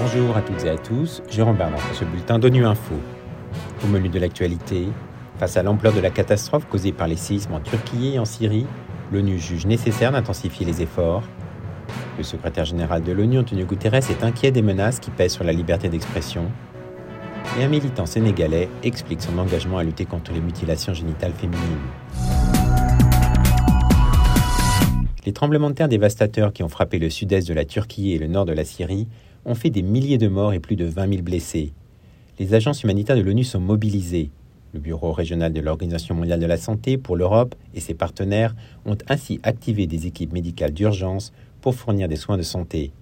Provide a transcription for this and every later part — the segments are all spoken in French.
Bonjour à toutes et à tous, Jérôme Bernard pour ce bulletin d'ONU Info. Au menu de l'actualité, face à l'ampleur de la catastrophe causée par les séismes en Turquie et en Syrie, l'ONU juge nécessaire d'intensifier les efforts. Le secrétaire général de l'ONU, Antonio Guterres, est inquiet des menaces qui pèsent sur la liberté d'expression. Et un militant sénégalais explique son engagement à lutter contre les mutilations génitales féminines. Les tremblements de terre dévastateurs qui ont frappé le sud-est de la Turquie et le nord de la Syrie ont fait des milliers de morts et plus de 20 000 blessés. Les agences humanitaires de l'ONU sont mobilisées. Le Bureau régional de l'Organisation mondiale de la santé pour l'Europe et ses partenaires ont ainsi activé des équipes médicales d'urgence pour fournir des soins de santé.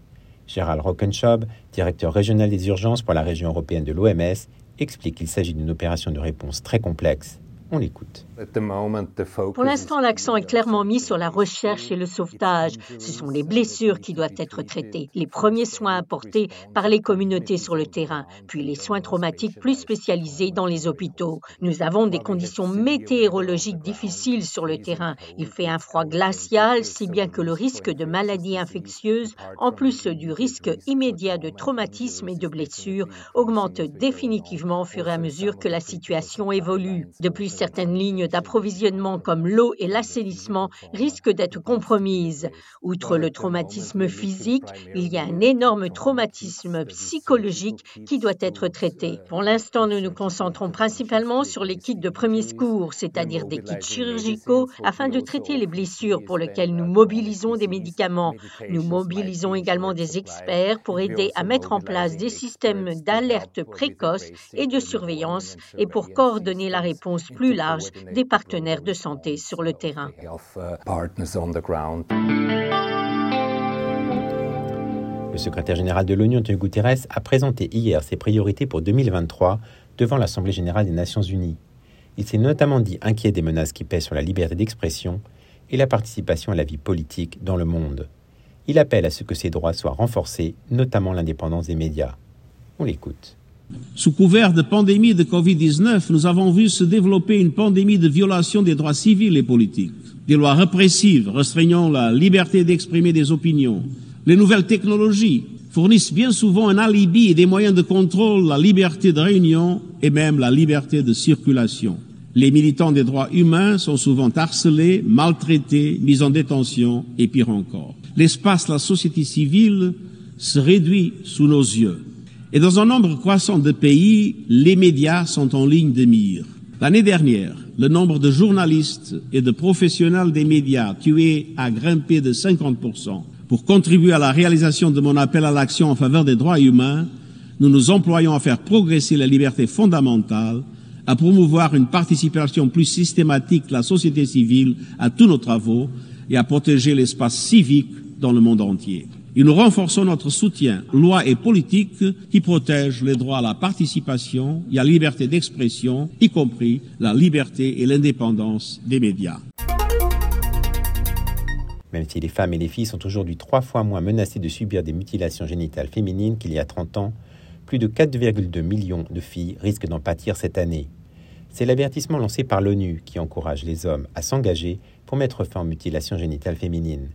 Gérald Rockenschob, directeur régional des urgences pour la région européenne de l'OMS, explique qu'il s'agit d'une opération de réponse très complexe. On l'écoute. Pour l'instant, l'accent est clairement mis sur la recherche et le sauvetage. Ce sont les blessures qui doivent être traitées, les premiers soins apportés par les communautés sur le terrain, puis les soins traumatiques plus spécialisés dans les hôpitaux. Nous avons des conditions météorologiques difficiles sur le terrain. Il fait un froid glacial, si bien que le risque de maladies infectieuses, en plus du risque immédiat de traumatisme et de blessures, augmente définitivement au fur et à mesure que la situation évolue. De plus, certaines lignes d'approvisionnement comme l'eau et l'assainissement risquent d'être compromises. Outre le traumatisme physique, il y a un énorme traumatisme psychologique qui doit être traité. Pour l'instant, nous nous concentrons principalement sur les kits de premier secours, c'est-à-dire des kits chirurgicaux, afin de traiter les blessures pour lesquelles nous mobilisons des médicaments. Nous mobilisons également des experts pour aider à mettre en place des systèmes d'alerte précoce et de surveillance et pour coordonner la réponse plus large des partenaires de santé sur le terrain. Le secrétaire général de l'ONU, Antonio Guterres, a présenté hier ses priorités pour 2023 devant l'Assemblée générale des Nations unies. Il s'est notamment dit inquiet des menaces qui pèsent sur la liberté d'expression et la participation à la vie politique dans le monde. Il appelle à ce que ces droits soient renforcés, notamment l'indépendance des médias. On l'écoute. Sous couvert de pandémie de Covid-19, nous avons vu se développer une pandémie de violation des droits civils et politiques. Des lois répressives restreignant la liberté d'exprimer des opinions. Les nouvelles technologies fournissent bien souvent un alibi et des moyens de contrôle, la liberté de réunion et même la liberté de circulation. Les militants des droits humains sont souvent harcelés, maltraités, mis en détention et pire encore. L'espace, la société civile se réduit sous nos yeux. Et dans un nombre croissant de pays, les médias sont en ligne de mire. L'année dernière, le nombre de journalistes et de professionnels des médias tués a grimpé de 50%. Pour contribuer à la réalisation de mon appel à l'action en faveur des droits humains, nous nous employons à faire progresser la liberté fondamentale, à promouvoir une participation plus systématique de la société civile à tous nos travaux et à protéger l'espace civique dans le monde entier nous renforçons notre soutien, loi et politique qui protègent les droits à la participation et à la liberté d'expression, y compris la liberté et l'indépendance des médias. Même si les femmes et les filles sont aujourd'hui trois fois moins menacées de subir des mutilations génitales féminines qu'il y a 30 ans, plus de 4,2 millions de filles risquent d'en pâtir cette année. C'est l'avertissement lancé par l'ONU qui encourage les hommes à s'engager pour mettre fin aux mutilations génitales féminines.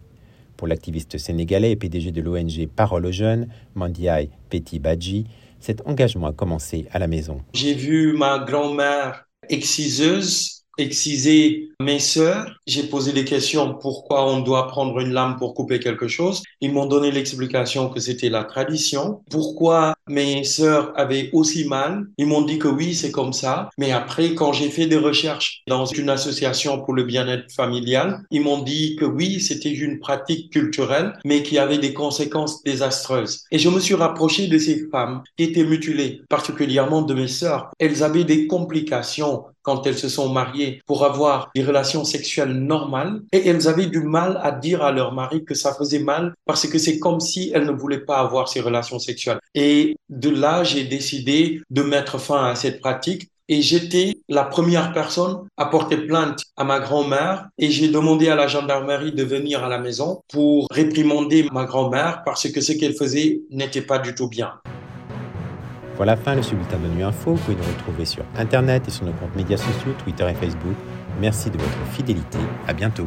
Pour l'activiste sénégalais et PDG de l'ONG Parole aux jeunes, Mandiaï Petit Badji, cet engagement a commencé à la maison. J'ai vu ma grand-mère exciseuse exciser mes sœurs. J'ai posé des questions pourquoi on doit prendre une lame pour couper quelque chose. Ils m'ont donné l'explication que c'était la tradition. Pourquoi mes sœurs avaient aussi mal. Ils m'ont dit que oui, c'est comme ça. Mais après, quand j'ai fait des recherches dans une association pour le bien-être familial, ils m'ont dit que oui, c'était une pratique culturelle, mais qui avait des conséquences désastreuses. Et je me suis rapproché de ces femmes qui étaient mutilées, particulièrement de mes sœurs. Elles avaient des complications quand elles se sont mariées pour avoir des relations sexuelles normales et elles avaient du mal à dire à leur mari que ça faisait mal parce que c'est comme si elles ne voulaient pas avoir ces relations sexuelles. Et de là, j'ai décidé de mettre fin à cette pratique et j'étais la première personne à porter plainte à ma grand-mère et j'ai demandé à la gendarmerie de venir à la maison pour réprimander ma grand-mère parce que ce qu'elle faisait n'était pas du tout bien. Voilà fin le bulletin de Nuit Info. Vous pouvez nous retrouver sur Internet et sur nos comptes médias sociaux, Twitter et Facebook. Merci de votre fidélité. À bientôt.